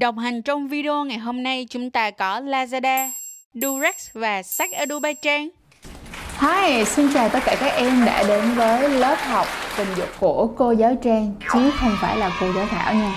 Đồng hành trong video ngày hôm nay chúng ta có Lazada, Durex và sách Edu Dubai Trang. Hi, xin chào tất cả các em đã đến với lớp học tình dục của cô giáo Trang chứ không phải là cô giáo Thảo nha.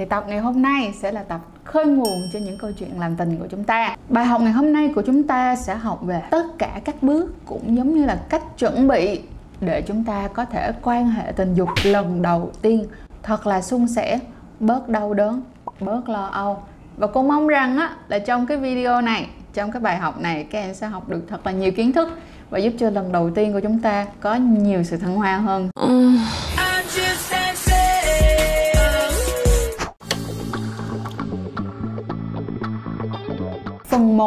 Thì tập ngày hôm nay sẽ là tập khơi nguồn cho những câu chuyện làm tình của chúng ta. Bài học ngày hôm nay của chúng ta sẽ học về tất cả các bước cũng giống như là cách chuẩn bị để chúng ta có thể quan hệ tình dục lần đầu tiên thật là suôn sẻ, bớt đau đớn, bớt lo âu. Và cô mong rằng á là trong cái video này, trong cái bài học này các em sẽ học được thật là nhiều kiến thức và giúp cho lần đầu tiên của chúng ta có nhiều sự thăng hoa hơn.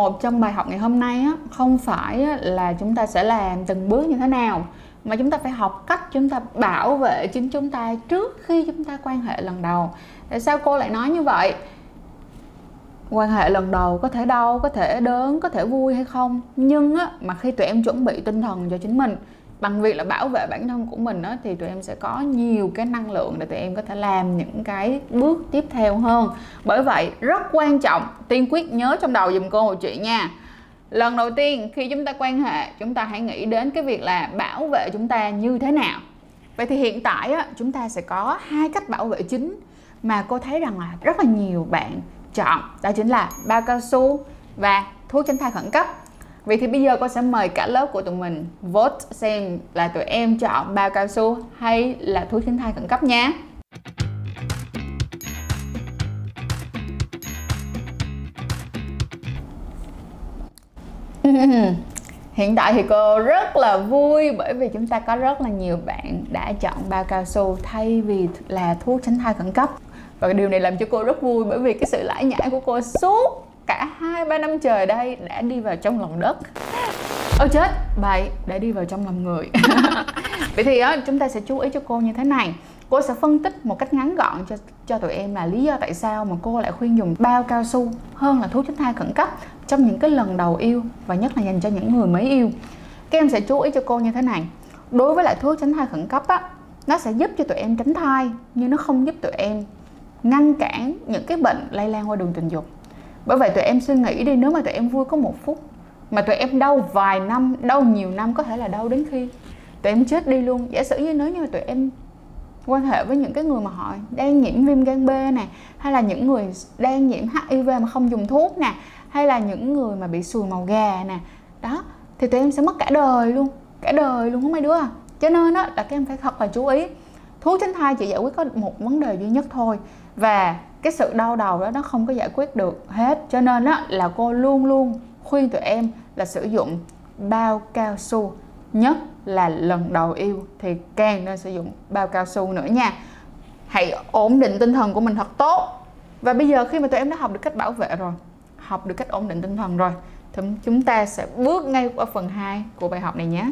1 trong bài học ngày hôm nay á, không phải á, là chúng ta sẽ làm từng bước như thế nào mà chúng ta phải học cách chúng ta bảo vệ chính chúng ta trước khi chúng ta quan hệ lần đầu. Tại sao cô lại nói như vậy? Quan hệ lần đầu có thể đau, có thể đớn, có thể vui hay không Nhưng á, mà khi tụi em chuẩn bị tinh thần cho chính mình bằng việc là bảo vệ bản thân của mình đó, thì tụi em sẽ có nhiều cái năng lượng để tụi em có thể làm những cái bước tiếp theo hơn. Bởi vậy rất quan trọng tiên quyết nhớ trong đầu dùm cô một chuyện nha. Lần đầu tiên khi chúng ta quan hệ chúng ta hãy nghĩ đến cái việc là bảo vệ chúng ta như thế nào. Vậy thì hiện tại á, chúng ta sẽ có hai cách bảo vệ chính mà cô thấy rằng là rất là nhiều bạn chọn. Đó chính là bao cao su và thuốc tránh thai khẩn cấp. Vậy thì bây giờ cô sẽ mời cả lớp của tụi mình vote xem là tụi em chọn bao cao su hay là thuốc tránh thai khẩn cấp nha. Hiện tại thì cô rất là vui bởi vì chúng ta có rất là nhiều bạn đã chọn bao cao su thay vì là thuốc tránh thai khẩn cấp và điều này làm cho cô rất vui bởi vì cái sự lãi nhãi của cô suốt cả hai, ba năm trời đây đã đi vào trong lòng đất. Ôi chết bậy đã đi vào trong lòng người. Vậy thì á, chúng ta sẽ chú ý cho cô như thế này. Cô sẽ phân tích một cách ngắn gọn cho cho tụi em là lý do tại sao mà cô lại khuyên dùng bao cao su hơn là thuốc tránh thai khẩn cấp trong những cái lần đầu yêu và nhất là dành cho những người mới yêu. Các em sẽ chú ý cho cô như thế này. Đối với lại thuốc tránh thai khẩn cấp á, nó sẽ giúp cho tụi em tránh thai, nhưng nó không giúp tụi em ngăn cản những cái bệnh lây lan qua đường tình dục bởi vậy tụi em suy nghĩ đi, nếu mà tụi em vui có một phút, mà tụi em đau vài năm, đau nhiều năm có thể là đau đến khi tụi em chết đi luôn. Giả sử như nếu như mà tụi em quan hệ với những cái người mà họ đang nhiễm viêm gan B nè, hay là những người đang nhiễm HIV mà không dùng thuốc nè, hay là những người mà bị sùi màu gà nè, đó, thì tụi em sẽ mất cả đời luôn, cả đời luôn, không mấy đứa à? Cho nên đó là các em phải thật là chú ý. Thuốc tránh thai chỉ giải quyết có một vấn đề duy nhất thôi, và cái sự đau đầu đó nó không có giải quyết được hết. Cho nên á, là cô luôn luôn khuyên tụi em là sử dụng bao cao su, nhất là lần đầu yêu thì càng nên sử dụng bao cao su nữa nha. Hãy ổn định tinh thần của mình thật tốt. Và bây giờ khi mà tụi em đã học được cách bảo vệ rồi, học được cách ổn định tinh thần rồi, thì chúng ta sẽ bước ngay qua phần 2 của bài học này nhé.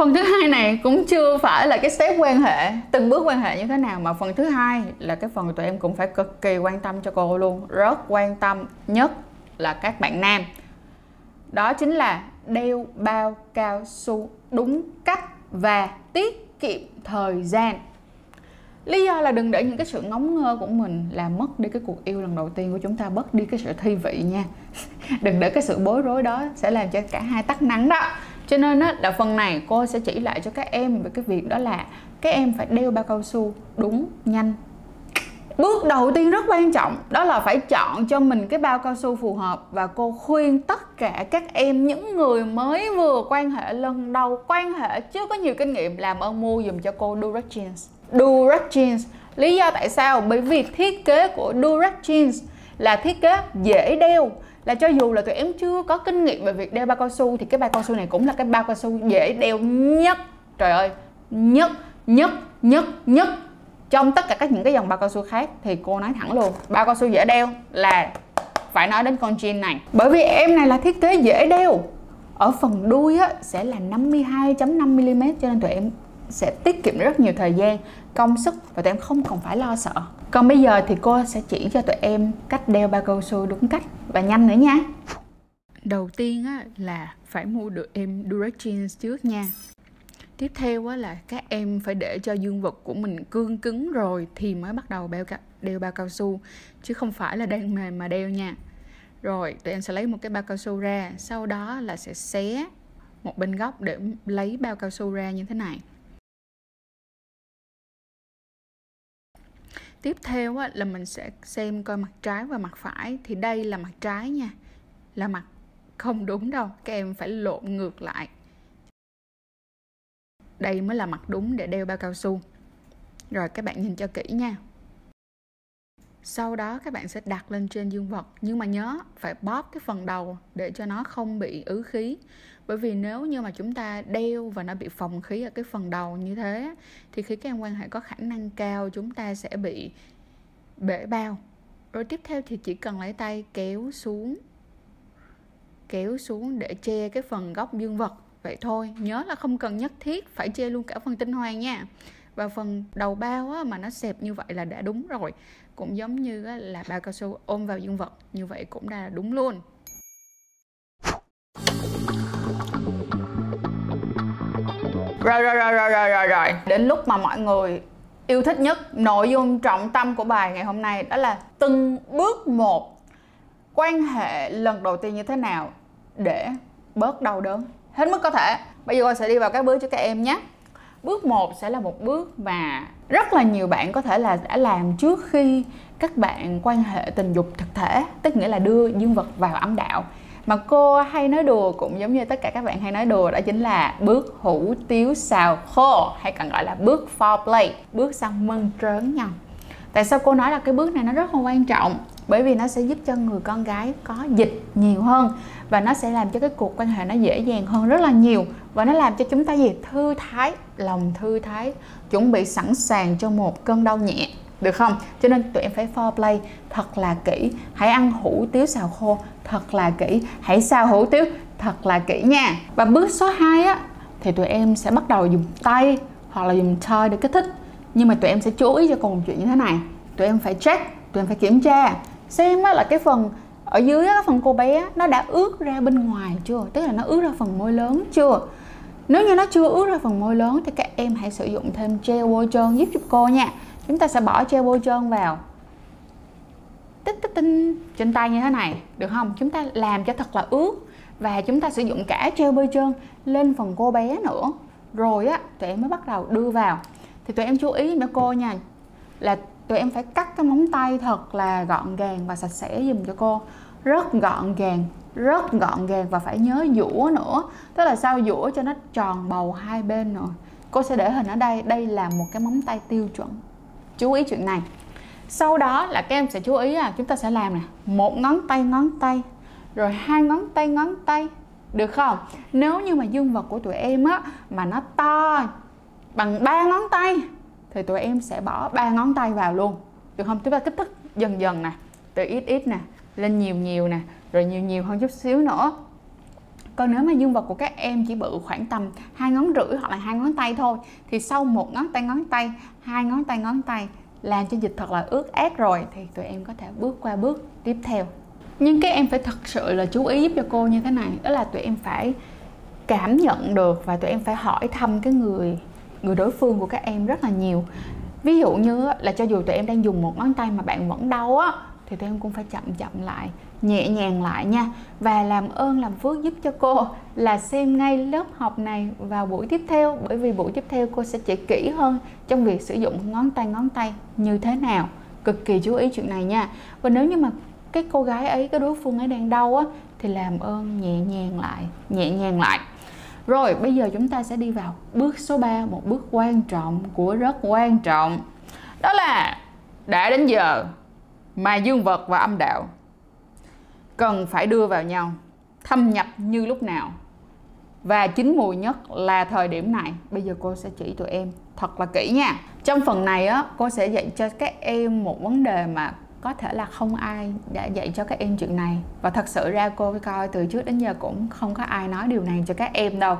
Phần thứ hai này cũng chưa phải là cái step quan hệ, từng bước quan hệ như thế nào, mà phần thứ hai là cái phần tụi em cũng phải cực kỳ quan tâm cho cô luôn. Rất quan tâm nhất là các bạn nam. Đó chính là đeo bao cao su đúng cách và tiết kiệm thời gian. Lý do là đừng để những cái sự ngóng ngơ của mình làm mất đi cái cuộc yêu lần đầu tiên của chúng ta mất đi cái sự thi vị nha. Đừng để cái sự bối rối đó sẽ làm cho cả hai tắt nắng đó cho nên á, là phần này cô sẽ chỉ lại cho các em về cái việc đó là các em phải đeo bao cao su đúng nhanh. Bước đầu tiên rất quan trọng đó là phải chọn cho mình cái bao cao su phù hợp và cô khuyên tất cả các em những người mới vừa quan hệ lần đầu quan hệ chưa có nhiều kinh nghiệm làm ơn mua dùm cho cô Durex Jeans. Durex Jeans lý do tại sao? Bởi vì thiết kế của Durex Jeans là thiết kế dễ đeo là cho dù là tụi em chưa có kinh nghiệm về việc đeo bao cao su thì cái bao cao su này cũng là cái bao cao su dễ đeo nhất. Trời ơi nhất nhất nhất nhất. Trong tất cả các những cái dòng bao cao su khác thì cô nói thẳng luôn bao cao su dễ đeo là phải nói đến con jean này. Bởi vì em này là thiết kế dễ đeo. Ở phần đuôi á, sẽ là 52.5mm cho nên tụi em sẽ tiết kiệm rất nhiều thời gian công sức và tụi em không còn phải lo sợ. Còn bây giờ thì cô sẽ chỉ cho tụi em cách đeo bao cao su đúng cách và nhanh nữa nha. Đầu tiên á, là phải mua được em direct Jeans trước nha. Tiếp theo á, là các em phải để cho dương vật của mình cương cứng rồi thì mới bắt đầu đeo, đeo bao cao su chứ không phải là đang mềm mà đeo nha. Rồi tụi em sẽ lấy một cái bao cao su ra sau đó là sẽ xé một bên góc để lấy bao cao su ra như thế này. Tiếp theo á, là mình sẽ xem coi mặt trái và mặt phải. Thì đây là mặt trái nha. Là mặt không đúng đâu. Các em phải lộn ngược lại. Đây mới là mặt đúng để đeo bao cao su. Rồi các bạn nhìn cho kỹ nha sau đó các bạn sẽ đặt lên trên dương vật. Nhưng mà nhớ phải bóp cái phần đầu để cho nó không bị ứ khí. Bởi vì nếu như mà chúng ta đeo và nó bị phòng khí ở cái phần đầu như thế thì khi các em quan hệ có khả năng cao chúng ta sẽ bị bể bao. Rồi tiếp theo thì chỉ cần lấy tay kéo xuống kéo xuống để che cái phần góc dương vật. Vậy thôi nhớ là không cần nhất thiết phải che luôn cả phần tinh hoàn nha. Và phần đầu bao á, mà nó xẹp như vậy là đã đúng rồi cũng giống như là bao cao su ôm vào dương vật. Như vậy cũng đã là đúng luôn. Rồi rồi rồi rồi rồi rồi rồi. Đến lúc mà mọi người yêu thích nhất nội dung trọng tâm của bài ngày hôm nay đó là từng bước một quan hệ lần đầu tiên như thế nào để bớt đau đớn. Hết mức có thể. Bây giờ con sẽ đi vào các bước cho các em nhé bước 1 sẽ là một bước mà rất là nhiều bạn có thể là đã làm trước khi các bạn quan hệ tình dục thực thể, tức nghĩa là đưa dương vật vào âm đạo. Mà cô hay nói đùa cũng giống như tất cả các bạn hay nói đùa, đó chính là bước hủ tiếu xào khô, hay còn gọi là bước foreplay, bước sang mân trớn nhau. Tại sao cô nói là cái bước này nó rất là quan trọng? Bởi vì nó sẽ giúp cho người con gái có dịch nhiều hơn và nó sẽ làm cho cái cuộc quan hệ nó dễ dàng hơn rất là nhiều và nó làm cho chúng ta gì? Thư thái, lòng thư thái, chuẩn bị sẵn sàng cho một cơn đau nhẹ, được không? Cho nên tụi em phải foreplay, thật là kỹ. Hãy ăn hủ tiếu xào khô, thật là kỹ. Hãy xào hủ tiếu, thật là kỹ nha. Và bước số 2 á, thì tụi em sẽ bắt đầu dùng tay hoặc là dùng toy để kích thích. Nhưng mà tụi em sẽ chú ý cho cùng chuyện như thế này. Tụi em phải check, tụi em phải kiểm tra xem á là cái phần ở dưới á, phần cô bé nó đã ướt ra bên ngoài chưa? Tức là nó ướt ra phần môi lớn chưa? Nếu như nó chưa ướt ra phần môi lớn thì các em hãy sử dụng thêm gel bôi trơn giúp giúp cô nha. Chúng ta sẽ bỏ gel bôi trơn vào. Tích tích tinh trên tay như thế này được không? Chúng ta làm cho thật là ướt và chúng ta sử dụng cả gel bôi trơn lên phần cô bé nữa. Rồi á tụi em mới bắt đầu đưa vào. Thì tụi em chú ý nữa cô nha là tụi em phải cắt cái móng tay thật là gọn gàng và sạch sẽ dùm cho cô. Rất gọn gàng, rất gọn gàng và phải nhớ dũa nữa. Tức là sao dũa cho nó tròn bầu hai bên rồi. Cô sẽ để hình ở đây. Đây là một cái móng tay tiêu chuẩn. Chú ý chuyện này. Sau đó là các em sẽ chú ý là chúng ta sẽ làm nè. Một ngón tay ngón tay. Rồi hai ngón tay ngón tay. Được không? Nếu như mà dương vật của tụi em á, mà nó to bằng ba ngón tay thì tụi em sẽ bỏ ba ngón tay vào luôn. Được không? Chúng ta kích thích dần dần nè. Từ ít ít nè, lên nhiều nhiều nè, rồi nhiều nhiều hơn chút xíu nữa. Còn nếu mà dương vật của các em chỉ bự khoảng tầm hai ngón rưỡi hoặc là hai ngón tay thôi, thì sau một ngón tay ngón tay, hai ngón tay ngón tay làm cho dịch thật là ướt át rồi, thì tụi em có thể bước qua bước tiếp theo. Nhưng các em phải thật sự là chú ý giúp cho cô như thế này, đó là tụi em phải cảm nhận được và tụi em phải hỏi thăm cái người người đối phương của các em rất là nhiều. Ví dụ như là cho dù tụi em đang dùng một ngón tay mà bạn vẫn đau á, thì tụi em cũng phải chậm chậm lại, nhẹ nhàng lại nha. Và làm ơn, làm phước giúp cho cô là xem ngay lớp học này vào buổi tiếp theo, bởi vì buổi tiếp theo cô sẽ chỉ kỹ hơn trong việc sử dụng ngón tay ngón tay như thế nào. Cực kỳ chú ý chuyện này nha. Và nếu như mà cái cô gái ấy, cái đối phương ấy đang đau á, thì làm ơn nhẹ nhàng lại, nhẹ nhàng lại rồi, bây giờ chúng ta sẽ đi vào bước số 3 Một bước quan trọng của rất quan trọng. Đó là đã đến giờ mà dương vật và âm đạo cần phải đưa vào nhau, thâm nhập như lúc nào. Và chính mùi nhất là thời điểm này. Bây giờ cô sẽ chỉ tụi em thật là kỹ nha. Trong phần này á, cô sẽ dạy cho các em một vấn đề mà có thể là không ai đã dạy cho các em chuyện này. Và thật sự ra cô coi từ trước đến giờ cũng không có ai nói điều này cho các em đâu.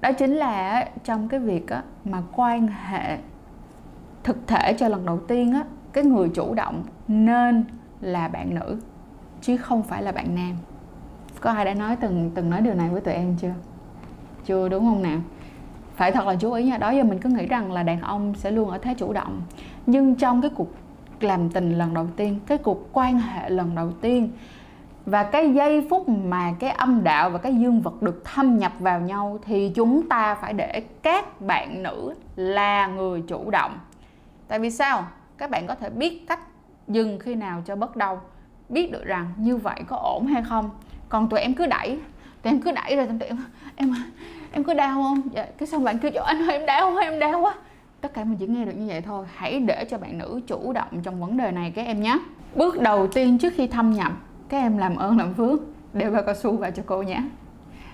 Đó chính là trong cái việc mà quan hệ thực thể cho lần đầu tiên á, cái người chủ động nên là bạn nữ, chứ không phải là bạn nam. Có ai đã nói từng từng nói điều này với tụi em chưa? Chưa đúng không nào? Phải thật là chú ý nha, đó giờ mình cứ nghĩ rằng là đàn ông sẽ luôn ở thế chủ động. Nhưng trong cái cuộc làm tình lần đầu tiên cái cuộc quan hệ lần đầu tiên. Và cái giây phút mà cái âm đạo và cái dương vật được thâm nhập vào nhau thì chúng ta phải để các bạn nữ là người chủ động. Tại vì sao? Các bạn có thể biết cách dừng khi nào cho bất đau biết được rằng như vậy có ổn hay không. Còn tụi em cứ đẩy tụi em cứ đẩy rồi tụi em em em cứ đau không? Dạ, cái xong bạn kêu cho anh ơi em đau em đau quá tất cả mình chỉ nghe được như vậy thôi. Hãy để cho bạn nữ chủ động trong vấn đề này các em nhé. Bước đầu tiên trước khi thâm nhập các em làm ơn làm phước đeo bao cao su vào cho cô nhé.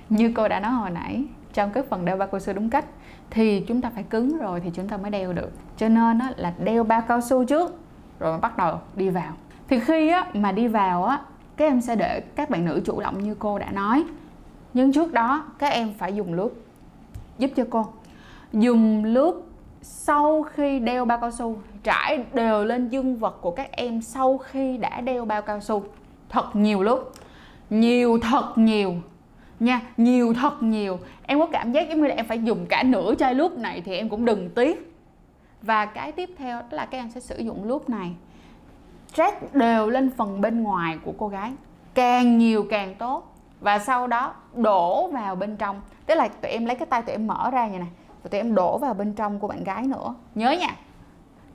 Như cô đã nói hồi nãy trong cái phần đeo bao cao su đúng cách thì chúng ta phải cứng rồi thì chúng ta mới đeo được. Cho nên á, là đeo bao cao su trước rồi bắt đầu đi vào. Thì khi á, mà đi vào á các em sẽ để các bạn nữ chủ động như cô đã nói. Nhưng trước đó các em phải dùng lướt giúp cho cô. Dùng lướt sau khi đeo bao cao su, trải đều lên dương vật của các em sau khi đã đeo bao cao su. Thật nhiều lúc. Nhiều thật nhiều. Nha, nhiều thật nhiều. Em có cảm giác giống như là em phải dùng cả nửa chai lúc này thì em cũng đừng tiếc. Và cái tiếp theo đó là các em sẽ sử dụng lúc này. Trát đều lên phần bên ngoài của cô gái. Càng nhiều càng tốt. Và sau đó đổ vào bên trong. Tức là tụi em lấy cái tay tụi em mở ra như này và tụi em đổ vào bên trong của bạn gái nữa. Nhớ nha.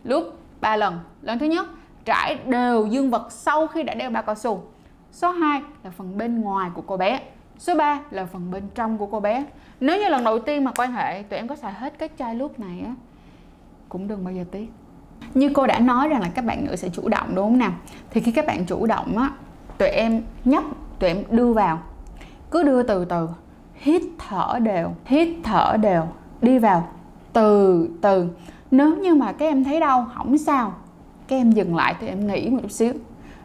Lúc ba lần. Lần thứ nhất, trải đều dương vật sau khi đã đeo bao cao su. Số 2 là phần bên ngoài của cô bé. Số 3 là phần bên trong của cô bé. Nếu như lần đầu tiên mà quan hệ, tụi em có xài hết cái chai lúc này á, cũng đừng bao giờ tiếc. Như cô đã nói rằng là các bạn nữ sẽ chủ động, đúng không nào? Thì khi các bạn chủ động á, tụi em nhấp, tụi em đưa vào. Cứ đưa từ từ. Hít thở đều, hít thở đều đi vào. Từ từ. Nếu như mà các em thấy đau không sao các em dừng lại thì em nghỉ một chút xíu.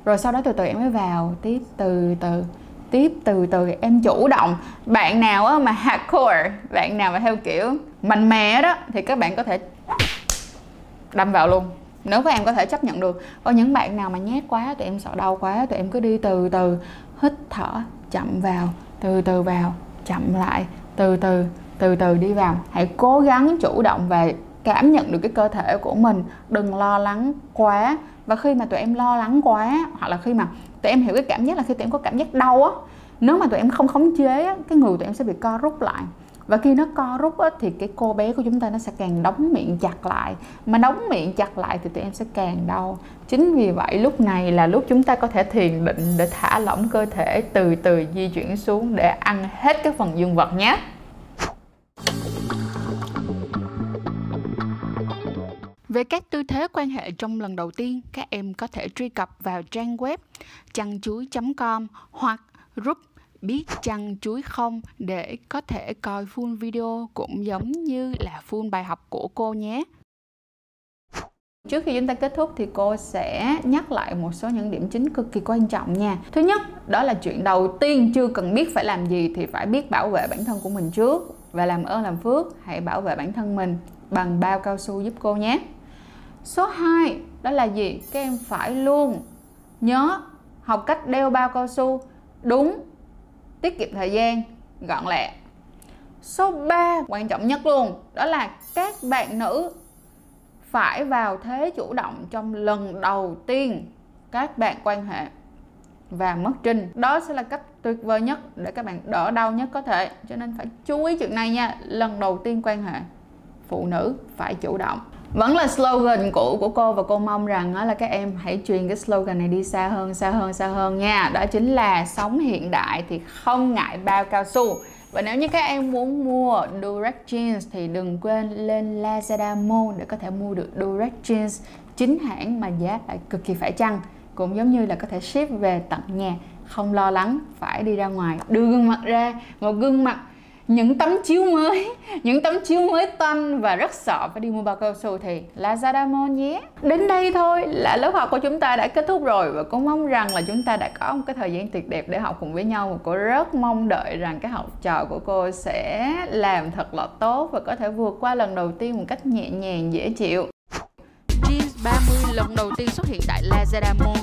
Rồi sau đó từ từ em mới vào, tiếp từ từ. Tiếp từ từ, em chủ động. Bạn nào mà hardcore, bạn nào mà theo kiểu mạnh mẽ đó, thì các bạn có thể đâm vào luôn. Nếu các em có thể chấp nhận được. Còn những bạn nào mà nhét quá tụi em sợ đau quá, tụi em cứ đi từ từ. Hít thở, chậm vào, từ từ vào, chậm lại, từ từ từ từ đi vào. Hãy cố gắng chủ động và cảm nhận được cái cơ thể của mình. Đừng lo lắng quá. Và khi mà tụi em lo lắng quá hoặc là khi mà tụi em hiểu cái cảm giác là khi tụi em có cảm giác đau á nếu mà tụi em không khống chế á, cái người tụi em sẽ bị co rút lại. Và khi nó co rút á, thì cái cô bé của chúng ta nó sẽ càng đóng miệng chặt lại. Mà đóng miệng chặt lại thì tụi em sẽ càng đau. Chính vì vậy lúc này là lúc chúng ta có thể thiền định để thả lỏng cơ thể từ từ di chuyển xuống để ăn hết cái phần dương vật nhé. Về các tư thế quan hệ trong lần đầu tiên, các em có thể truy cập vào trang web chăn chuối.com hoặc group biết chăn chuối không để có thể coi full video cũng giống như là full bài học của cô nhé. Trước khi chúng ta kết thúc thì cô sẽ nhắc lại một số những điểm chính cực kỳ quan trọng nha. Thứ nhất, đó là chuyện đầu tiên chưa cần biết phải làm gì thì phải biết bảo vệ bản thân của mình trước và làm ơn làm phước hãy bảo vệ bản thân mình bằng bao cao su giúp cô nhé. Số 2 đó là gì? Các em phải luôn nhớ học cách đeo bao cao su đúng, tiết kiệm thời gian, gọn lẹ. Số 3 quan trọng nhất luôn đó là các bạn nữ phải vào thế chủ động trong lần đầu tiên các bạn quan hệ và mất trinh đó sẽ là cách tuyệt vời nhất để các bạn đỡ đau nhất có thể cho nên phải chú ý chuyện này nha lần đầu tiên quan hệ phụ nữ phải chủ động vẫn là slogan cũ của cô và cô mong rằng là các em hãy truyền cái slogan này đi xa hơn xa hơn xa hơn nha. Đó chính là sống hiện đại thì không ngại bao cao su. Và nếu như các em muốn mua Direct Jeans thì đừng quên lên Lazada Mall để có thể mua được Direct Jeans chính hãng mà giá lại cực kỳ phải chăng. Cũng giống như là có thể ship về tận nhà, không lo lắng, phải đi ra ngoài. Đưa gương mặt ra, một gương mặt những tấm chiếu mới, những tấm chiếu mới toanh và rất sợ phải đi mua bao cao su thì Lazada Mall nhé. Đến đây thôi, là lớp học của chúng ta đã kết thúc rồi và cũng mong rằng là chúng ta đã có một cái thời gian tuyệt đẹp để học cùng với nhau. Và cô rất mong đợi rằng cái học trò của cô sẽ làm thật là tốt và có thể vượt qua lần đầu tiên một cách nhẹ nhàng, dễ chịu. Jeans 30 lần đầu tiên xuất hiện tại Lazada Mall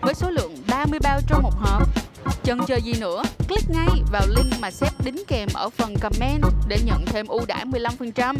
với số lượng 30 bao trong một hộp. Chần chờ gì nữa, click ngay vào link mà sếp đính kèm ở phần comment để nhận thêm ưu đãi 15%.